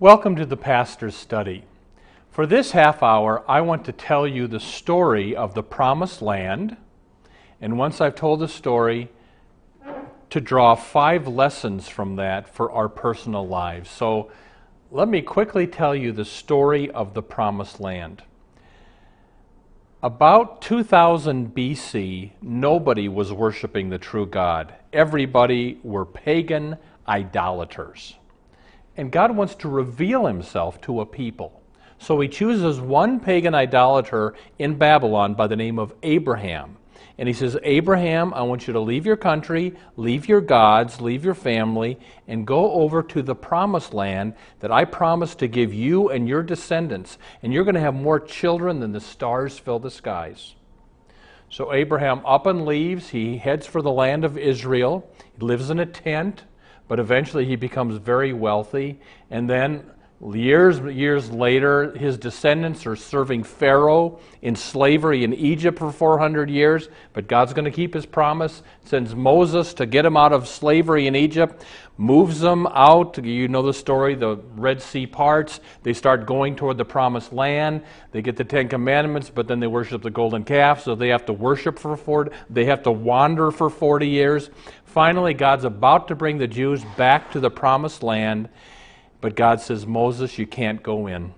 Welcome to the Pastor's Study. For this half hour, I want to tell you the story of the Promised Land. And once I've told the story, to draw five lessons from that for our personal lives. So let me quickly tell you the story of the Promised Land. About 2000 BC, nobody was worshiping the true God. Everybody were pagan idolaters. And God wants to reveal himself to a people. So he chooses one pagan idolater in Babylon by the name of Abraham. And he says, Abraham, I want you to leave your country, leave your gods, leave your family, and go over to the promised land that I promised to give you and your descendants. And you're going to have more children than the stars fill the skies. So Abraham up and leaves. He heads for the land of Israel. He lives in a tent but eventually he becomes very wealthy. And then years years later, his descendants are serving Pharaoh in slavery in Egypt for 400 years. But God's going to keep his promise. Sends Moses to get him out of slavery in Egypt. Moves them out. You know the story. The Red Sea parts. They start going toward the promised land. They get the Ten Commandments, but then they worship the golden calf. So they have to worship for 40. They have to wander for 40 years. Finally, God's about to bring the Jews back to the promised land, but God says, Moses, you can't go in.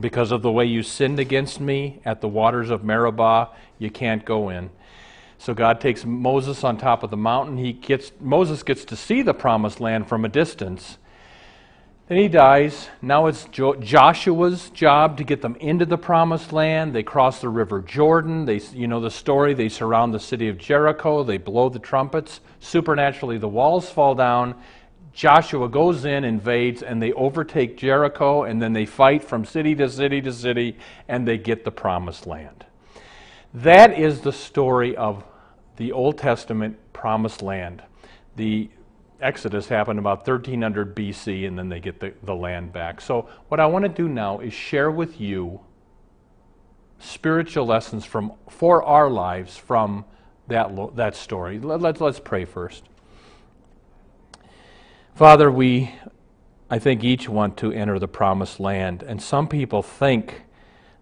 Because of the way you sinned against me at the waters of Meribah, you can't go in. So God takes Moses on top of the mountain. He gets, Moses gets to see the promised land from a distance. Then he dies. Now it's jo- Joshua's job to get them into the promised land. They cross the river Jordan. They, you know the story. They surround the city of Jericho. They blow the trumpets. Supernaturally, the walls fall down. Joshua goes in, invades, and they overtake Jericho, and then they fight from city to city to city, and they get the promised land. That is the story of the Old Testament promised land. The Exodus happened about 1300 BC, and then they get the, the land back. So, what I want to do now is share with you spiritual lessons from, for our lives from that, that story. Let, let, let's pray first. Father, we, I think, each want to enter the promised land, and some people think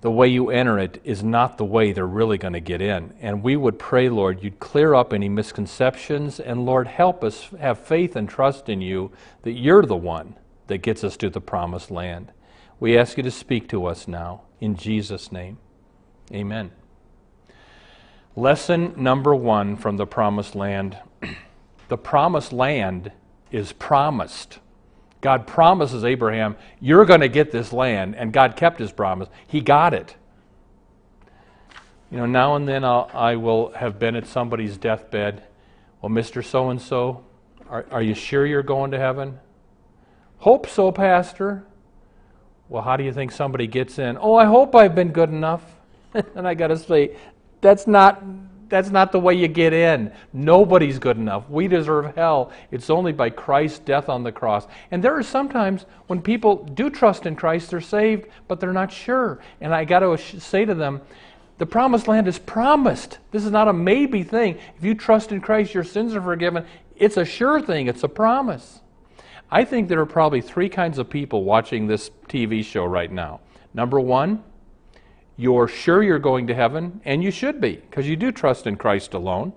the way you enter it is not the way they're really going to get in. And we would pray, Lord, you'd clear up any misconceptions, and Lord, help us have faith and trust in you that you're the one that gets us to the promised land. We ask you to speak to us now. In Jesus' name, amen. Lesson number one from the promised land the promised land is promised. God promises Abraham, You're going to get this land, and God kept his promise. He got it. You know, now and then I'll, I will have been at somebody's deathbed. Well, Mr. So and so, are you sure you're going to heaven? Hope so, Pastor. Well, how do you think somebody gets in? Oh, I hope I've been good enough. and I got to say, that's not that's not the way you get in. Nobody's good enough. We deserve hell. It's only by Christ's death on the cross. And there are sometimes when people do trust in Christ, they're saved, but they're not sure. And I got to say to them, the promised land is promised. This is not a maybe thing. If you trust in Christ, your sins are forgiven. It's a sure thing, it's a promise. I think there are probably three kinds of people watching this TV show right now. Number one, you're sure you're going to heaven, and you should be, because you do trust in Christ alone.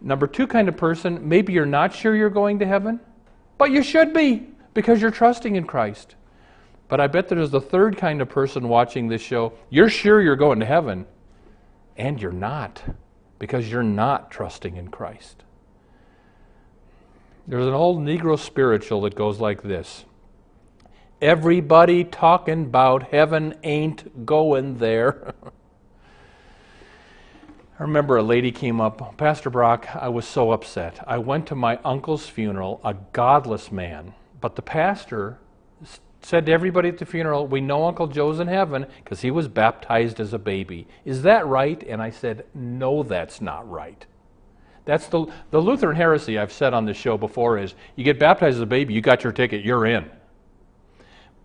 Number two kind of person, maybe you're not sure you're going to heaven, but you should be, because you're trusting in Christ. But I bet there's a third kind of person watching this show. You're sure you're going to heaven, and you're not, because you're not trusting in Christ. There's an old Negro spiritual that goes like this Everybody talking about heaven ain't going there. I remember a lady came up, Pastor Brock, I was so upset. I went to my uncle's funeral, a godless man, but the pastor said to everybody at the funeral, We know Uncle Joe's in heaven because he was baptized as a baby. Is that right? And I said, No, that's not right. That's the, the Lutheran heresy I've said on this show before is you get baptized as a baby, you got your ticket, you're in.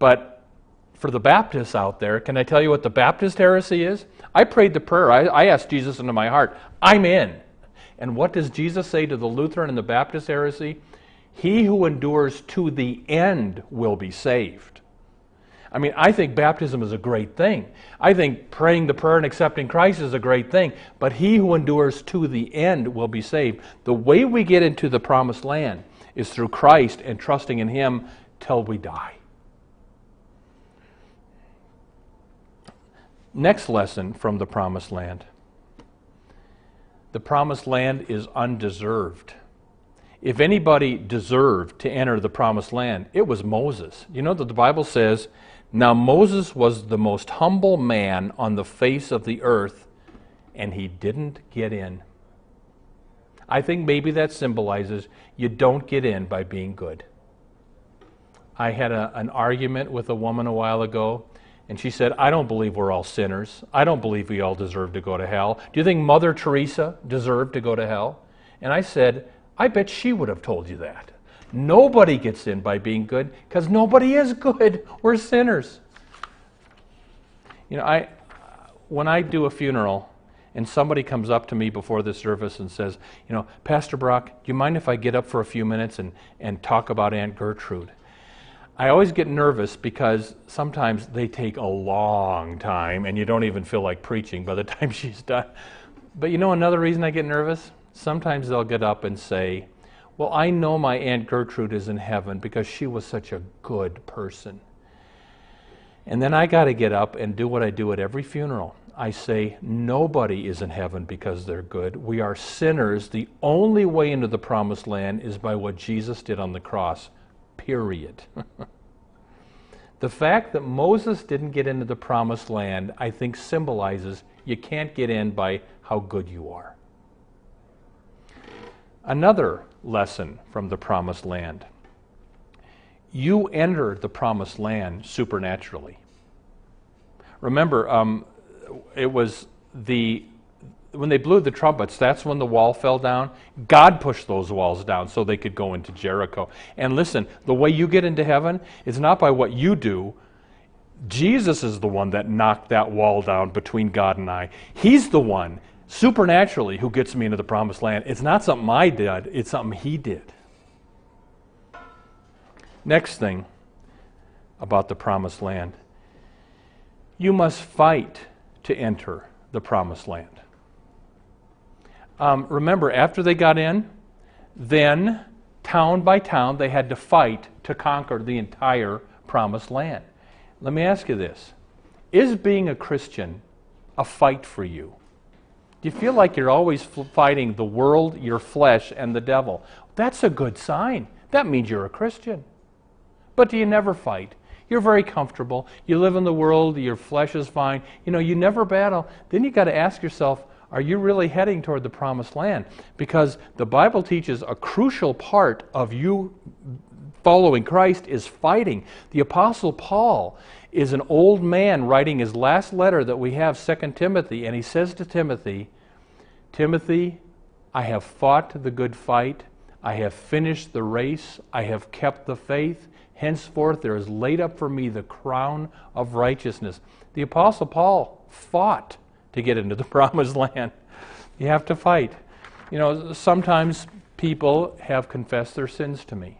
But for the Baptists out there, can I tell you what the Baptist heresy is? I prayed the prayer. I, I asked Jesus into my heart, I'm in. And what does Jesus say to the Lutheran and the Baptist heresy? He who endures to the end will be saved. I mean, I think baptism is a great thing. I think praying the prayer and accepting Christ is a great thing. But he who endures to the end will be saved. The way we get into the promised land is through Christ and trusting in him till we die. Next lesson from the promised land the promised land is undeserved. If anybody deserved to enter the promised land, it was Moses. You know that the Bible says, Now Moses was the most humble man on the face of the earth, and he didn't get in. I think maybe that symbolizes you don't get in by being good. I had a, an argument with a woman a while ago and she said, I don't believe we're all sinners. I don't believe we all deserve to go to hell. Do you think Mother Teresa deserved to go to hell? And I said, I bet she would have told you that. Nobody gets in by being good because nobody is good. We're sinners. You know, I, when I do a funeral and somebody comes up to me before the service and says, you know, Pastor Brock, do you mind if I get up for a few minutes and, and talk about Aunt Gertrude? I always get nervous because sometimes they take a long time and you don't even feel like preaching by the time she's done. But you know another reason I get nervous? Sometimes they'll get up and say, Well, I know my Aunt Gertrude is in heaven because she was such a good person. And then I got to get up and do what I do at every funeral. I say, Nobody is in heaven because they're good. We are sinners. The only way into the promised land is by what Jesus did on the cross period. the fact that Moses didn't get into the promised land, I think, symbolizes you can't get in by how good you are. Another lesson from the promised land you enter the promised land supernaturally. Remember, um, it was the when they blew the trumpets, that's when the wall fell down. God pushed those walls down so they could go into Jericho. And listen, the way you get into heaven is not by what you do. Jesus is the one that knocked that wall down between God and I. He's the one, supernaturally, who gets me into the promised land. It's not something I did, it's something He did. Next thing about the promised land you must fight to enter the promised land. Um, remember, after they got in, then town by town, they had to fight to conquer the entire promised land. Let me ask you this Is being a Christian a fight for you? Do you feel like you're always fighting the world, your flesh, and the devil? That's a good sign. That means you're a Christian. But do you never fight? You're very comfortable. You live in the world, your flesh is fine. You know, you never battle. Then you got to ask yourself, are you really heading toward the promised land? Because the Bible teaches a crucial part of you following Christ is fighting. The Apostle Paul is an old man writing his last letter that we have, 2 Timothy, and he says to Timothy, Timothy, I have fought the good fight. I have finished the race. I have kept the faith. Henceforth, there is laid up for me the crown of righteousness. The Apostle Paul fought to get into the promised land. You have to fight. You know, sometimes people have confessed their sins to me.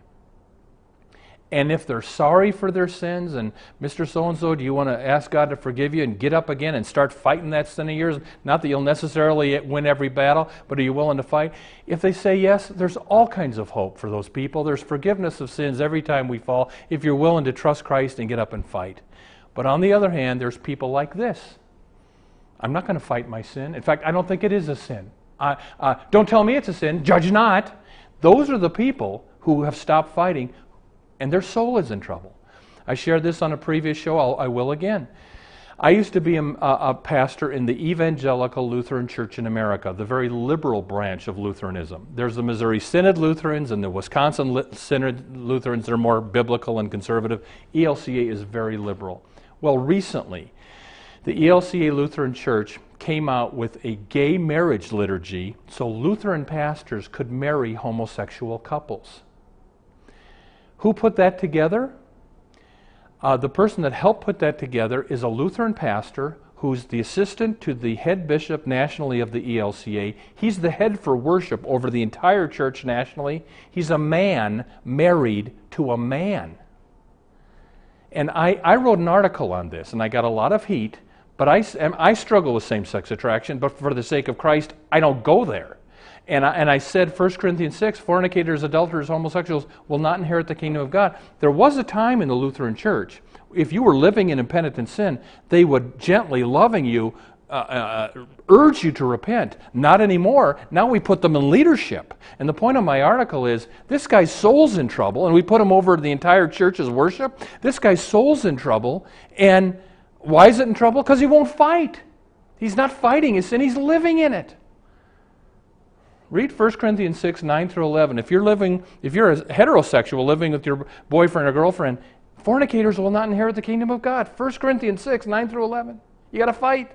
And if they're sorry for their sins, and Mr. So and so, do you want to ask God to forgive you and get up again and start fighting that sin of yours? Not that you'll necessarily win every battle, but are you willing to fight? If they say yes, there's all kinds of hope for those people. There's forgiveness of sins every time we fall if you're willing to trust Christ and get up and fight. But on the other hand, there's people like this I'm not going to fight my sin. In fact, I don't think it is a sin. Uh, uh, don't tell me it's a sin. Judge not. Those are the people who have stopped fighting, and their soul is in trouble. I shared this on a previous show. I'll, I will again. I used to be a, a, pastor in the Evangelical Lutheran Church in America, the very liberal branch of Lutheranism. There's the Missouri Synod Lutherans and the Wisconsin Synod Lutherans They're more biblical and conservative. ELCA is very liberal. Well, recently, the ELCA Lutheran Church came out with a gay marriage liturgy so Lutheran pastors could marry homosexual couples. Who put that together? Uh, the person that helped put that together is a Lutheran pastor who's the assistant to the head bishop nationally of the ELCA. He's the head for worship over the entire church nationally. He's a man married to a man. And I, I wrote an article on this, and I got a lot of heat, but I, I struggle with same sex attraction, but for the sake of Christ, I don't go there. And I, and I said 1 Corinthians 6 fornicators, adulterers, homosexuals will not inherit the kingdom of God. There was a time in the Lutheran church, if you were living in impenitent sin, they would gently, loving you, uh, uh, urge you to repent. Not anymore. Now we put them in leadership. And the point of my article is this guy's soul's in trouble, and we put him over the entire church's worship. This guy's soul's in trouble, and why is it in trouble? Because he won't fight. He's not fighting his sin, he's living in it. Read 1 Corinthians 6, 9 through 11. If you're living, if you're a heterosexual living with your boyfriend or girlfriend, fornicators will not inherit the kingdom of God. 1 Corinthians 6, 9 through 11. You got to fight.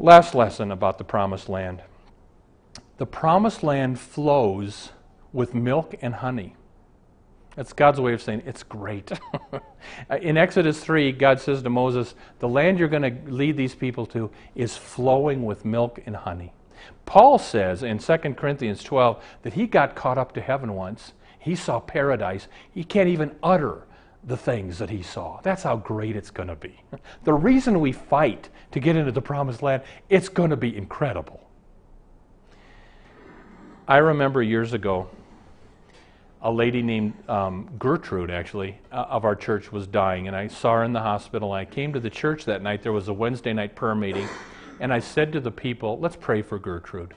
Last lesson about the promised land. The promised land flows with milk and honey. That's God's way of saying it's great. Uh, in Exodus 3, God says to Moses, The land you're going to lead these people to is flowing with milk and honey. Paul says in 2 Corinthians 12 that he got caught up to heaven once. He saw paradise. He can't even utter the things that he saw. That's how great it's going to be. The reason we fight to get into the promised land, it's going to be incredible. I remember years ago, a lady named um, Gertrude, actually, uh, of our church was dying, and I saw her in the hospital. I came to the church that night. There was a Wednesday night prayer meeting. And I said to the people, let's pray for Gertrude.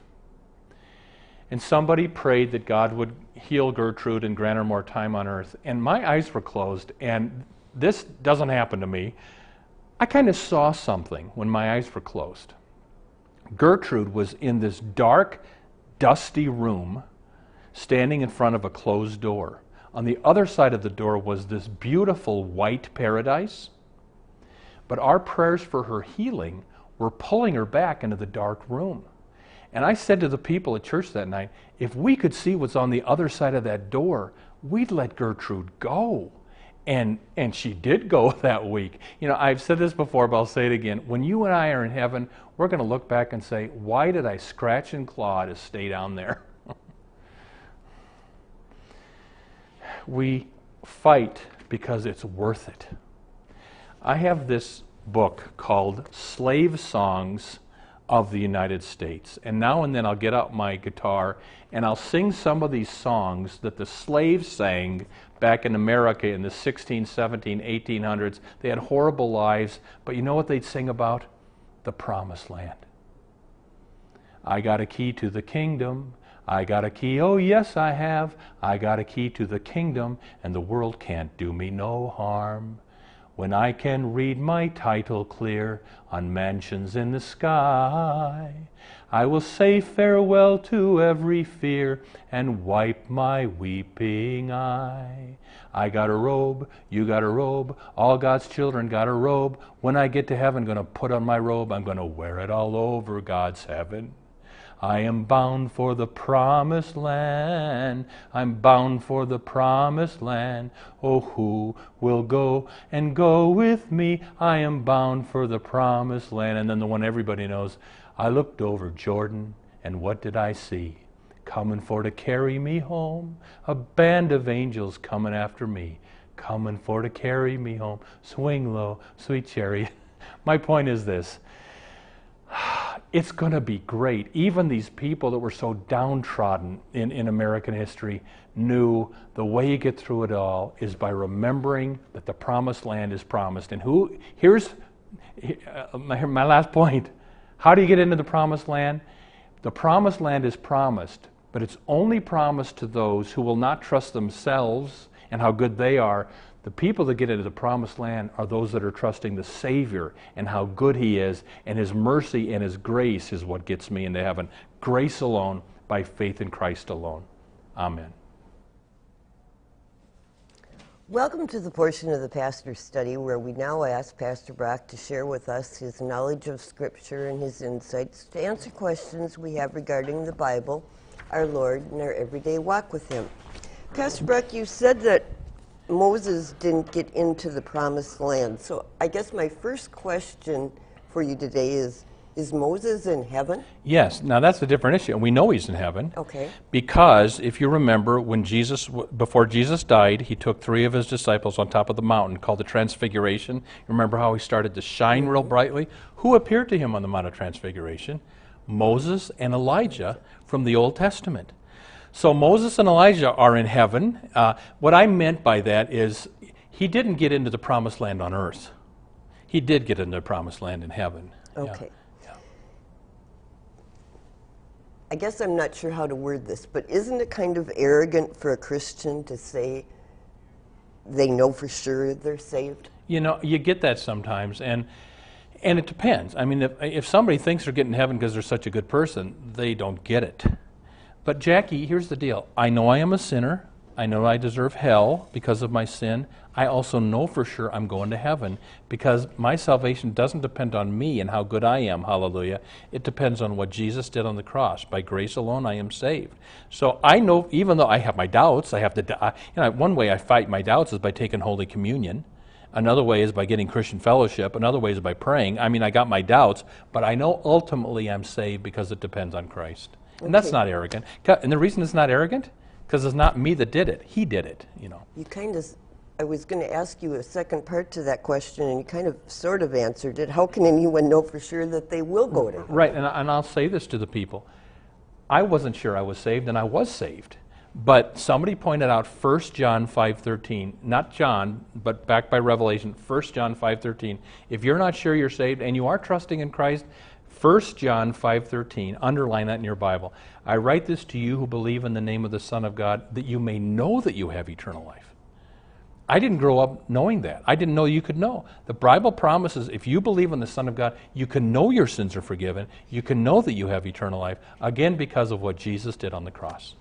And somebody prayed that God would heal Gertrude and grant her more time on earth. And my eyes were closed, and this doesn't happen to me. I kind of saw something when my eyes were closed. Gertrude was in this dark, dusty room, standing in front of a closed door. On the other side of the door was this beautiful white paradise. But our prayers for her healing were pulling her back into the dark room. And I said to the people at church that night, if we could see what's on the other side of that door, we'd let Gertrude go. And, and she did go that week. You know, I've said this before, but I'll say it again. When you and I are in heaven, we're going to look back and say, why did I scratch and claw to stay down there? we fight because it's worth it. I have this book called Slave Songs of the United States. And now and then I'll get out my guitar and I'll sing some of these songs that the slaves sang back in America in the 16, 17, 1800s. They had horrible lives, but you know what they'd sing about? The promised land. I got a key to the kingdom. I got a key, oh yes I have. I got a key to the kingdom, and the world can't do me no harm when I can read my title clear on mansions in the sky. I will say farewell to every fear and wipe my weeping eye. I got a robe, you got a robe, all God's children got a robe. When I get to heaven, going to put on my robe, I'm going to wear it all over God's heaven. I am bound for the promised land. I'm bound for the promised land. Oh, who will go and go with me? I am bound for the promised land. And then the one everybody knows I looked over Jordan, and what did I see? Coming for to carry me home. A band of angels coming after me. Coming for to carry me home. Swing low, sweet chariot. My point is this it's going to be great. Even these people that were so downtrodden in, in American history knew the way you get through it all is by remembering that the promised land is promised. And who, here's uh, my, my last point. How do you get into the promised land? The promised land is promised, but it's only promised to those who will not trust themselves and how good they are. The people that get into the promised land are those that are trusting the Savior and how good He is, and His mercy and His grace is what gets me into heaven. Grace alone, by faith in Christ alone. Amen. Welcome to the portion of the pastor's study where we now ask Pastor Brock to share with us his knowledge of Scripture and his insights to answer questions we have regarding the Bible, our Lord, and our everyday walk with Him. Pastor Brock, you said that Moses didn't get into the promised land. So I guess my first question for you today is is Moses in heaven? Yes. Now that's a different issue, and we know he's in heaven. Okay. Because if you remember, when Jesus, before Jesus died, he took three of his disciples on top of the mountain called the Transfiguration. Remember how he started to shine real mm-hmm. brightly? Who appeared to him on the Mount of Transfiguration? Moses and Elijah from the Old Testament. So Moses and Elijah are in heaven. Uh, what I meant by that is he didn't get into the promised land on earth. He did get into the promised land in heaven. Yeah. Okay. I guess I'm not sure how to word this, but isn't it kind of arrogant for a Christian to say they know for sure they're saved? You know, you get that sometimes, and and it depends. I mean, if if somebody thinks they're getting to heaven because they're such a good person, they don't get it. But Jackie, here's the deal: I know I am a sinner. I know I deserve hell because of my sin. I also know for sure I'm going to heaven because my salvation doesn't depend on me and how good I am, hallelujah. It depends on what Jesus did on the cross. By grace alone, I am saved. So I know, even though I have my doubts, I have to, you know, one way I fight my doubts is by taking Holy Communion. Another way is by getting Christian fellowship. Another way is by praying. I mean, I got my doubts, but I know ultimately I'm saved because it depends on Christ. And okay. that's not arrogant. And the reason it's not arrogant because it's not me that did it. He did it, you know. You kind of, I was going to ask you a second part to that question, and you kind of sort of answered it. How can anyone know for sure that they will go to heaven? Right, and, and I'll say this to the people. I wasn't sure I was saved, and I was saved. But somebody pointed out 1 John 5:13, not John, but back by Revelation, 1 John 5:13. If you're not sure you're saved and you are trusting in Christ, 1 John 5:13, underline that in your Bible. I write this to you who believe in the name of the Son of God that you may know that you have eternal life. I didn't grow up knowing that. I didn't know you could know. The Bible promises if you believe in the Son of God, you can know your sins are forgiven. You can know that you have eternal life again because of what Jesus did on the cross.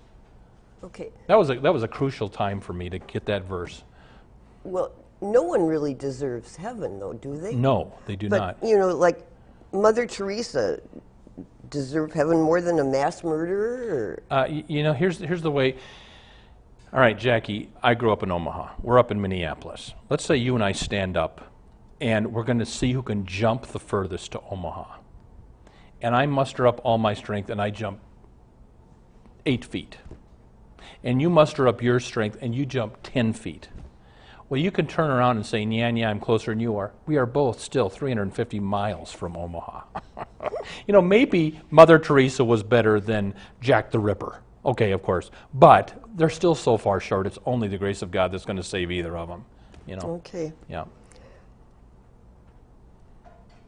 Okay. That was a, that was a crucial time for me to get that verse. Well, no one really deserves heaven though, do they? No, they do but, not. You know, like Mother Teresa deserve heaven more than a mass murderer? Uh, you, you know, here's here's the way. All right, Jackie, I grew up in Omaha. We're up in Minneapolis. Let's say you and I stand up, and we're going to see who can jump the furthest to Omaha. And I muster up all my strength, and I jump eight feet. And you muster up your strength, and you jump ten feet. Well, you can turn around and say, yeah, yeah, I'm closer than you are. We are both still 350 miles from Omaha. you know, maybe Mother Teresa was better than Jack the Ripper. Okay, of course. But they're still so far short, it's only the grace of God that's going to save either of them. You know? Okay. Yeah.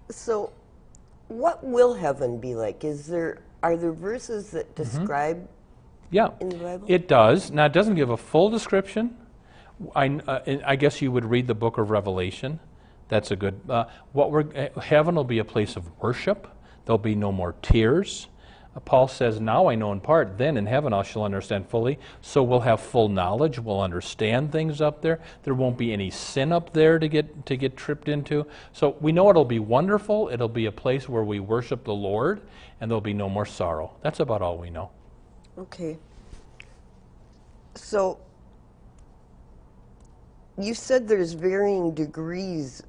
So, what will heaven be like? Is there are there verses that mm-hmm. describe mm-hmm. yeah. in the Bible? It does. Now, it doesn't give a full description, I, uh, I guess you would read the book of Revelation. That's a good. Uh, what we're uh, heaven will be a place of worship. There'll be no more tears. Uh, Paul says, "Now I know in part; then in heaven I shall understand fully." So we'll have full knowledge. We'll understand things up there. There won't be any sin up there to get to get tripped into. So we know it'll be wonderful. It'll be a place where we worship the Lord, and there'll be no more sorrow. That's about all we know. Okay. So you said there's varying degrees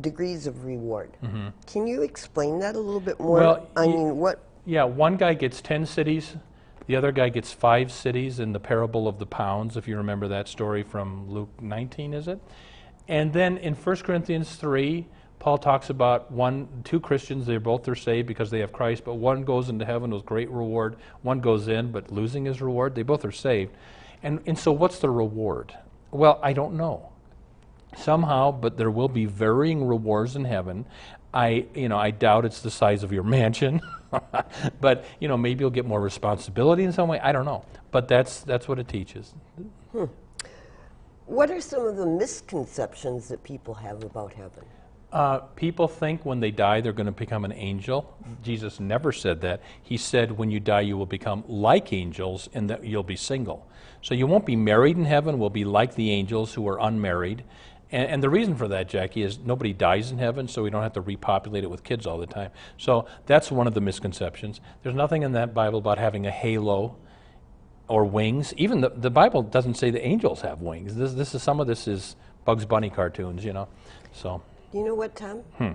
degrees of reward. Mm-hmm. Can you explain that a little bit more? Well, I mean, what? Yeah, one guy gets 10 cities, the other guy gets five cities in the parable of the pounds, if you remember that story from Luke 19, is it? And then in 1 Corinthians 3, Paul talks about one, two Christians, they're both are saved because they have Christ, but one goes into heaven with great reward, one goes in but losing his reward. They both are saved. And, and so what's the reward? Well, I don't know. Somehow, but there will be varying rewards in heaven. I, you know, I doubt it's the size of your mansion, but you know, maybe you'll get more responsibility in some way. I don't know, but that's that's what it teaches. Hmm. What are some of the misconceptions that people have about heaven? Uh, people think when they die they're going to become an angel. Jesus never said that. He said when you die you will become like angels and that you'll be single. So you won't be married in heaven, we'll be like the angels who are unmarried. And, and the reason for that, Jackie, is nobody dies in heaven, so we don't have to repopulate it with kids all the time. So that's one of the misconceptions. There's nothing in that Bible about having a halo or wings. Even the, the Bible doesn't say the angels have wings. This, this is some of this is Bugs Bunny cartoons, you know. So You know what, Tom? Hmm.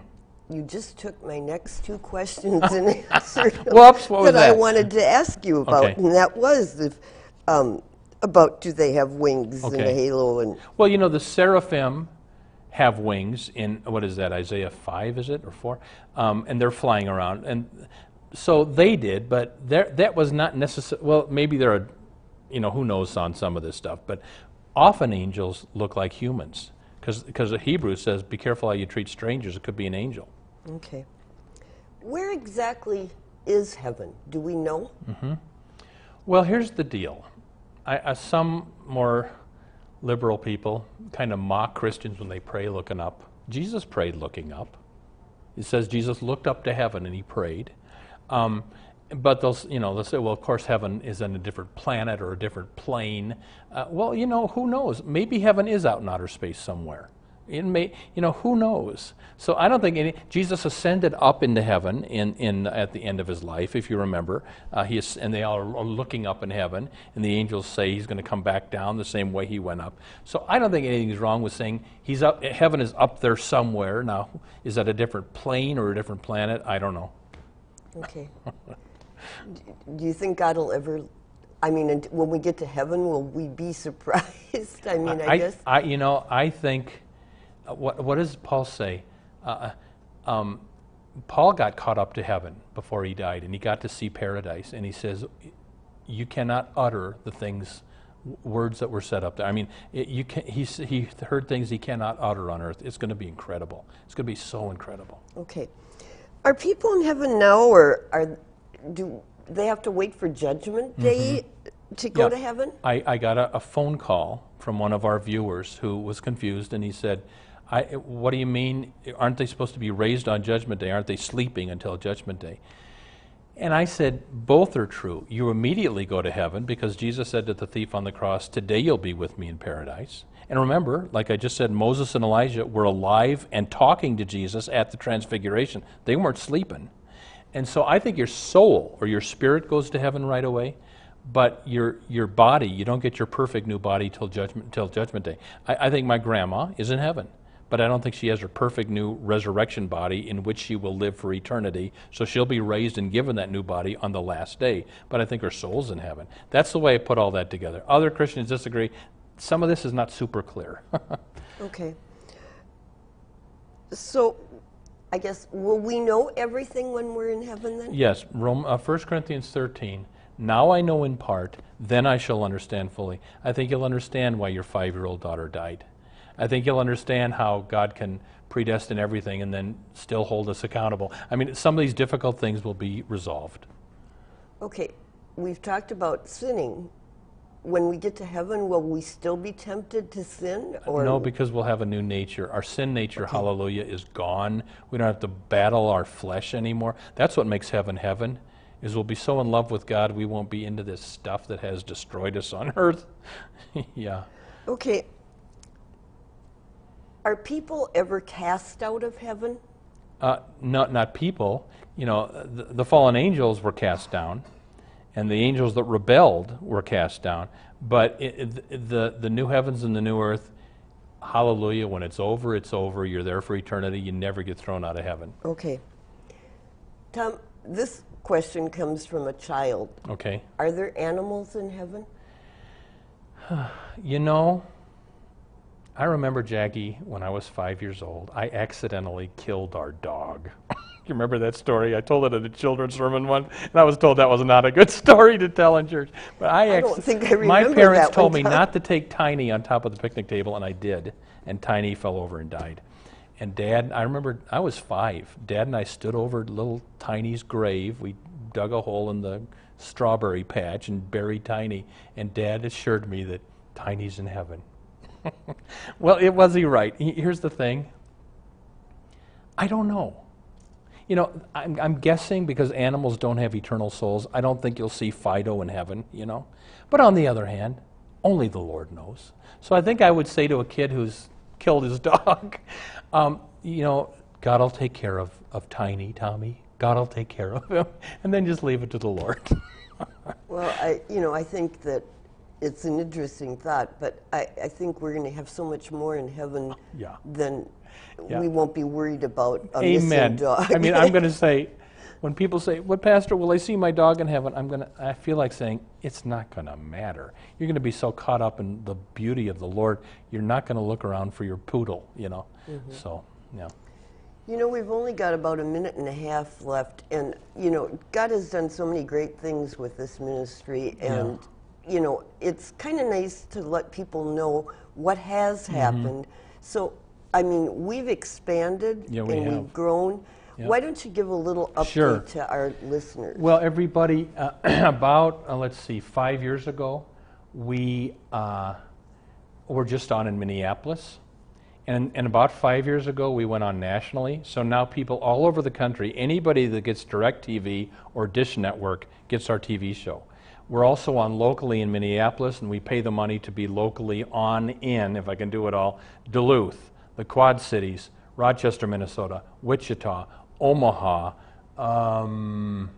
You just took my next two questions and answered Whoops, what was I that? wanted to ask you about, Okay. and that was the um, about do they have wings and a Okay. halo and Well, you know, the seraphim have wings in, what is that, Isaiah 5, is it, or 4? Um, and they're flying around. And so they did, but there- that was not necessary. Well, maybe there are, you know, who knows on some of this stuff, but often angels look like humans. Because the Hebrew says, be careful how you treat strangers, it could be an angel. okay. Where exactly is heaven? Do we know? Well, here's the deal. I, some more liberal people kind of mock Christians when they pray looking up. Jesus prayed looking up. It says Jesus looked up to heaven and he prayed. Um, but they'll, you know, they'll say, well, of course, heaven is on a different planet or a different plane. Uh, well, you know, who knows? Maybe heaven is out in outer space somewhere. It may, you know, who knows? So I don't think any, Jesus ascended up into heaven in, in, at the end of his life, if you remember. Uh, he is, and they all are looking up in heaven, and the angels say he's going to come back down the same way he went up. So I don't think anything's wrong with saying he's up, heaven is up there somewhere. Now, is that a different plane or a different planet? I don't know. Okay. Do you think God will ever, I mean, when we get to heaven, will we be surprised? I mean, I, guess. I, you know, I think, what, what does Paul say? Uh, uh, um, Paul got caught up to heaven before he died, and he got to see paradise. And he says, "You cannot utter the things, words that were set up there. I mean, it, you can, he, he heard things he cannot utter on earth. It's going to be incredible. It's going to be so incredible. Okay. Are people in heaven now, or are do they have to wait for Judgment Day to go Mm-hmm. Yeah. to heaven? I, I got a, a phone call from one of our viewers who was confused, and he said, I, "What do you mean? Aren't they supposed to be raised on Judgment Day? Aren't they sleeping until Judgment Day?" And I said, "Both are true. You immediately go to heaven because Jesus said to the thief on the cross, "Today you'll be with me in paradise." And remember, like I just said, Moses and Elijah were alive and talking to Jesus at the Transfiguration. They weren't sleeping. And so I think your soul or your spirit goes to heaven right away, but your your body, you don't get your perfect new body till judgment till judgment day. I, I think my grandma is in heaven, but I don't think she has her perfect new resurrection body in which she will live for eternity. So she'll be raised and given that new body on the last day. But I think her soul's in heaven. That's the way I put all that together. Other Christians disagree. Some of this is not super clear. Okay. So, I guess will we know everything when we're in heaven then? Yes, Rome, uh, 1 Corinthians 13. Now I know in part, then I shall understand fully. I think you'll understand why your five year old daughter died. I think you'll understand how God can predestine everything and then still hold us accountable. I mean, some of these difficult things will be resolved. Okay. We've talked about sinning. When we get to heaven, will we still be tempted to sin? Or no, because we'll have a new nature. Our sin nature, hallelujah, is gone. We don't have to battle our flesh anymore. That's what makes heaven heaven. Is we'll be so in love with God, we won't be into this stuff that has destroyed us on earth. yeah. Okay. Are people ever cast out of heaven? Uh, not, not people. You know, the, the fallen angels were cast down, and the angels that rebelled were cast down. But it, it, the, the new heavens and the new earth, hallelujah, when it's over, it's over. You're there for eternity. You never get thrown out of heaven. Okay. Tom, this question comes from a child. Okay? Are there animals in heaven? You know, I remember, Jackie, when I was five years old, I accidentally killed our dog. you remember that story? I told it at a children's sermon one, and I was told that was not a good story to tell in church. But I, I don't acc- think I My parents that told one, me Tom. not to take Tiny on top of the picnic table, and I did. And Tiny fell over and died. And Dad, I remember I was five. Dad and I stood over little Tiny's grave. We dug a hole in the strawberry patch and buried Tiny. And Dad assured me that Tiny's in heaven. well, it was he right. Here's the thing. I don't know. You know, I'm, I'm, guessing because animals don't have eternal souls, I don't think you'll see Fido in heaven, you know. But on the other hand, only the Lord knows. So I think I would say to a kid who's killed his dog, um, you know, God will take care of, of Tiny, Tommy. God will take care of him. And then just leave it to the Lord. well, I, you know, I think that it's an interesting thought, but I, I think we're going to have so much more in heaven yeah. than yeah. we won't be worried about a Amen. missing dog. I mean, I'm going to say, when people say, "What pastor will I see my dog in heaven?" I'm going to I feel like saying, it's not going to matter. You're going to be so caught up in the beauty of the Lord, you're not going to look around for your poodle, you know. Mm-hmm. So, yeah. You know, we've only got about a minute and a half left, and you know, God has done so many great things with this ministry, and. You know, it's kind of nice to let people know what has mm-hmm. happened. So, I mean, we've expanded yeah, we and have. we've grown. Why don't you give a little update sure. to our listeners? Well, everybody, uh, about, uh, let's see, five years ago, we uh, were just on in Minneapolis. And, and about five years ago, we went on nationally. So now people all over the country, anybody that gets DirecTV or Dish Network gets our TV show. We're also on locally in Minneapolis, and we pay the money to be locally on in, if I can do it all, Duluth, the Quad Cities, Rochester, Minnesota, Wichita, Omaha. Um,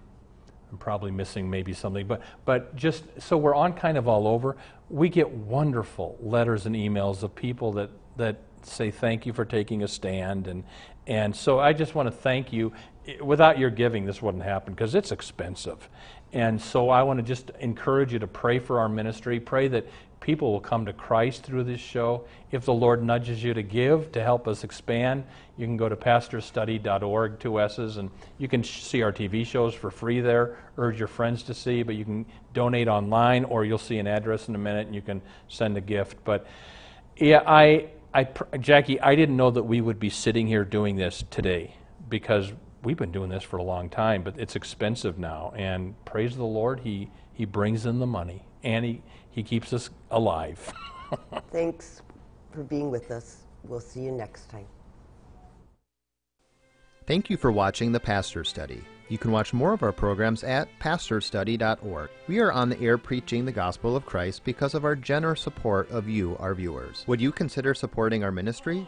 I'm probably missing maybe something, but but just so we're on kind of all over. We get wonderful letters and emails of people that that say thank you for taking a stand, and and so I just want to thank you. Without your giving, this wouldn't happen because it's expensive, and so I want to just encourage you to pray for our ministry. Pray that people will come to Christ through this show. If the Lord nudges you to give to help us expand, you can go to pastorsstudy.org, two S's, and you can see our TV shows for free there. Urge your friends to see, but you can donate online, or you'll see an address in a minute, and you can send a gift. But yeah, I, I, Jackie, I didn't know that we would be sitting here doing this today because we've been doing this for a long time, but it's expensive now. And praise the Lord, He He brings in the money, and He he keeps us alive. Thanks for being with us. We'll see you next time. Thank you for watching the Pastor Study. You can watch more of our programs at pastorsstudy.org. We are on the air preaching the gospel of Christ because of our generous support of you, our viewers. Would you consider supporting our ministry?